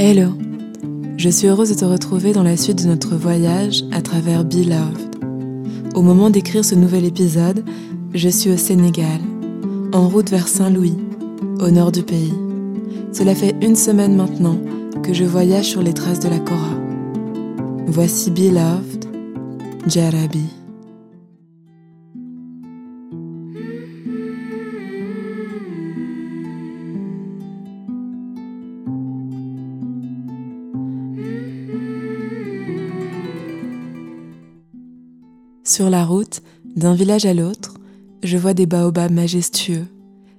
Hello, je suis heureuse de te retrouver dans la suite de notre voyage à travers Beloved. Au moment d'écrire ce nouvel épisode, je suis au Sénégal, en route vers Saint-Louis, au nord du pays. Cela fait une semaine maintenant que je voyage sur les traces de la Cora. Voici Beloved, Jarabi. Sur la route, d'un village à l'autre, je vois des baobabs majestueux,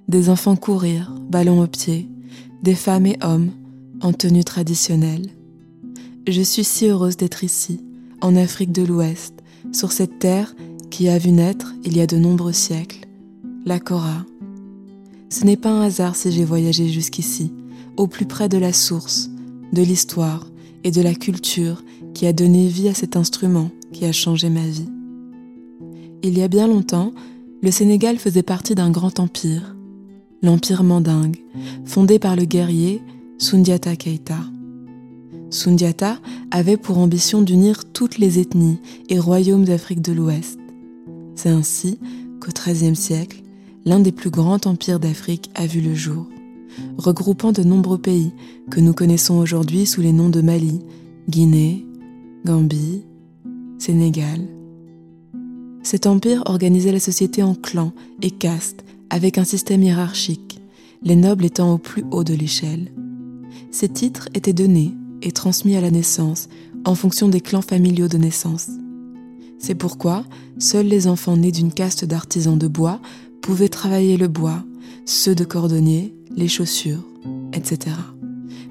des enfants courir, ballons aux pieds, des femmes et hommes en tenue traditionnelle. Je suis si heureuse d'être ici, en Afrique de l'Ouest, sur cette terre qui a vu naître, il y a de nombreux siècles, la Cora. Ce n'est pas un hasard si j'ai voyagé jusqu'ici, au plus près de la source, de l'histoire et de la culture qui a donné vie à cet instrument qui a changé ma vie. Il y a bien longtemps, le Sénégal faisait partie d'un grand empire, l'Empire mandingue, fondé par le guerrier Sundiata Keita. Sundiata avait pour ambition d'unir toutes les ethnies et royaumes d'Afrique de l'Ouest. C'est ainsi qu'au XIIIe siècle, l'un des plus grands empires d'Afrique a vu le jour, regroupant de nombreux pays que nous connaissons aujourd'hui sous les noms de Mali, Guinée, Gambie, Sénégal, cet empire organisait la société en clans et castes avec un système hiérarchique, les nobles étant au plus haut de l'échelle. Ces titres étaient donnés et transmis à la naissance en fonction des clans familiaux de naissance. C'est pourquoi seuls les enfants nés d'une caste d'artisans de bois pouvaient travailler le bois, ceux de cordonniers, les chaussures, etc.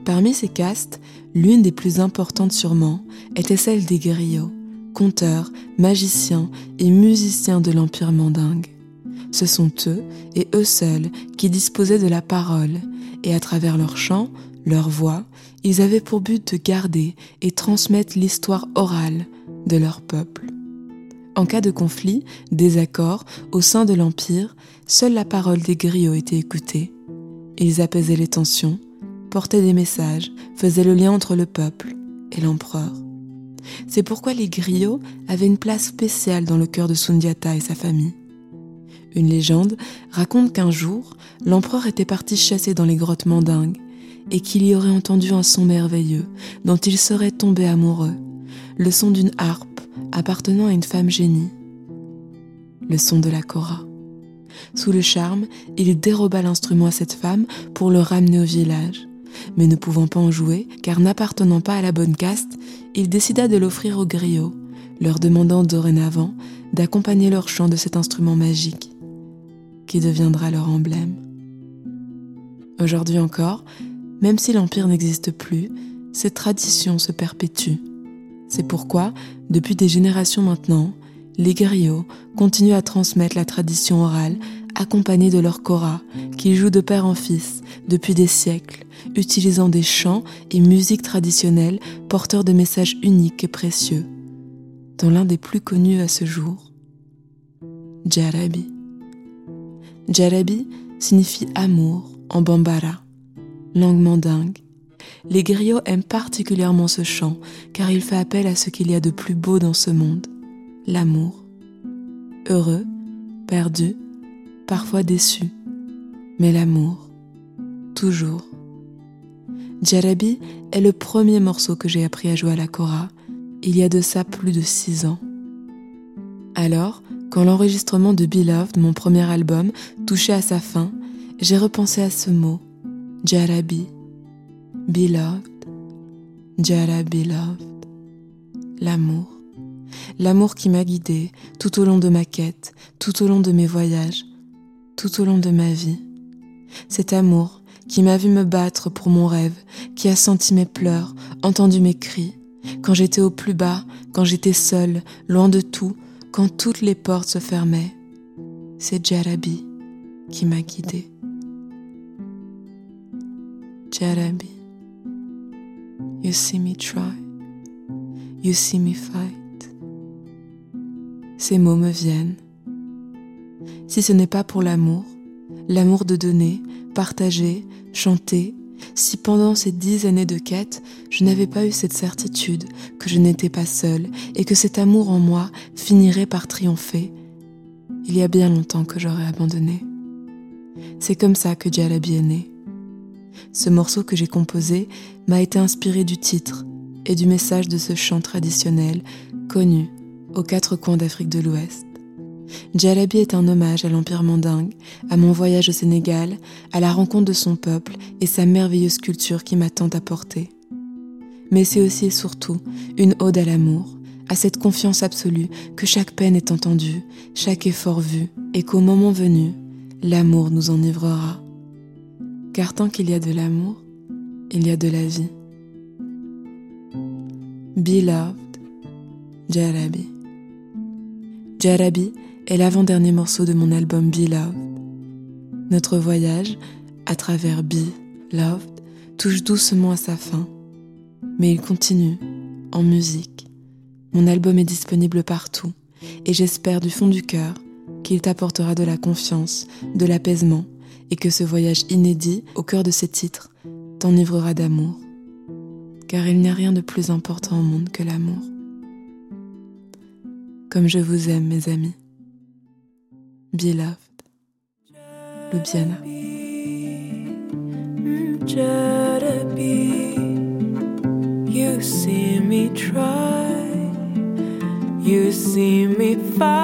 Parmi ces castes, l'une des plus importantes sûrement était celle des griots, conteurs, magiciens et musiciens de l'Empire mandingue. Ce sont eux et eux seuls qui disposaient de la parole, et à travers leurs chants, leur voix, ils avaient pour but de garder et transmettre l'histoire orale de leur peuple. En cas de conflit, désaccord, au sein de l'Empire, seule la parole des griots était écoutée. Ils apaisaient les tensions, portaient des messages, faisaient le lien entre le peuple et l'empereur. C'est pourquoi les griots avaient une place spéciale dans le cœur de Sundiata et sa famille. Une légende raconte qu'un jour, l'empereur était parti chasser dans les grottes mandingues et qu'il y aurait entendu un son merveilleux dont il serait tombé amoureux, le son d'une harpe appartenant à une femme génie, le son de la Cora. Sous le charme, il déroba l'instrument à cette femme pour le ramener au village mais ne pouvant pas en jouer, car n'appartenant pas à la bonne caste, il décida de l'offrir aux griots, leur demandant dorénavant d'accompagner leur chant de cet instrument magique, qui deviendra leur emblème. Aujourd'hui encore, même si l'Empire n'existe plus, cette tradition se perpétue. C'est pourquoi, depuis des générations maintenant, les griots continuent à transmettre la tradition orale accompagnés de leur Cora, qui jouent de père en fils depuis des siècles, utilisant des chants et musiques traditionnelles porteurs de messages uniques et précieux, dont l'un des plus connus à ce jour, Jarabi. Jarabi signifie amour en bambara, langue mandingue. Les griots aiment particulièrement ce chant car il fait appel à ce qu'il y a de plus beau dans ce monde, l'amour. Heureux, perdu, parfois déçu, mais l'amour, toujours. Jarabi est le premier morceau que j'ai appris à jouer à la kora, il y a de ça plus de six ans. Alors, quand l'enregistrement de Beloved, mon premier album, touchait à sa fin, j'ai repensé à ce mot, Jarabi, Beloved, Jarabi Loved, l'amour. L'amour qui m'a guidé tout au long de ma quête, tout au long de mes voyages, tout au long de ma vie. Cet amour qui m'a vu me battre pour mon rêve, qui a senti mes pleurs, entendu mes cris, quand j'étais au plus bas, quand j'étais seule, loin de tout, quand toutes les portes se fermaient. C'est Jarabi qui m'a guidée. Jarabi, you see me try, you see me fight. Ces mots me viennent si ce n'est pas pour l'amour, l'amour de donner, partager, chanter, si pendant ces dix années de quête, je n'avais pas eu cette certitude que je n'étais pas seule et que cet amour en moi finirait par triompher, il y a bien longtemps que j'aurais abandonné. C'est comme ça que Dialabi est né. Ce morceau que j'ai composé m'a été inspiré du titre et du message de ce chant traditionnel connu aux quatre coins d'Afrique de l'Ouest. Jalabi est un hommage à l'Empire mandingue, à mon voyage au Sénégal, à la rencontre de son peuple et sa merveilleuse culture qui m'a tant apporté. Mais c'est aussi et surtout une ode à l'amour, à cette confiance absolue que chaque peine est entendue, chaque effort vu, et qu'au moment venu, l'amour nous enivrera. Car tant qu'il y a de l'amour, il y a de la vie. Beloved, Jarabi. Jarabi est l'avant-dernier morceau de mon album Beloved. Notre voyage, à travers Be Loved, touche doucement à sa fin, mais il continue, en musique. Mon album est disponible partout, et j'espère du fond du cœur qu'il t'apportera de la confiance, de l'apaisement, et que ce voyage inédit au cœur de ces titres t'enivrera d'amour. Car il n'y a rien de plus important au monde que l'amour. Comme je vous aime, mes amis. Beloved, Ljubljana. You see me try, you see me fight.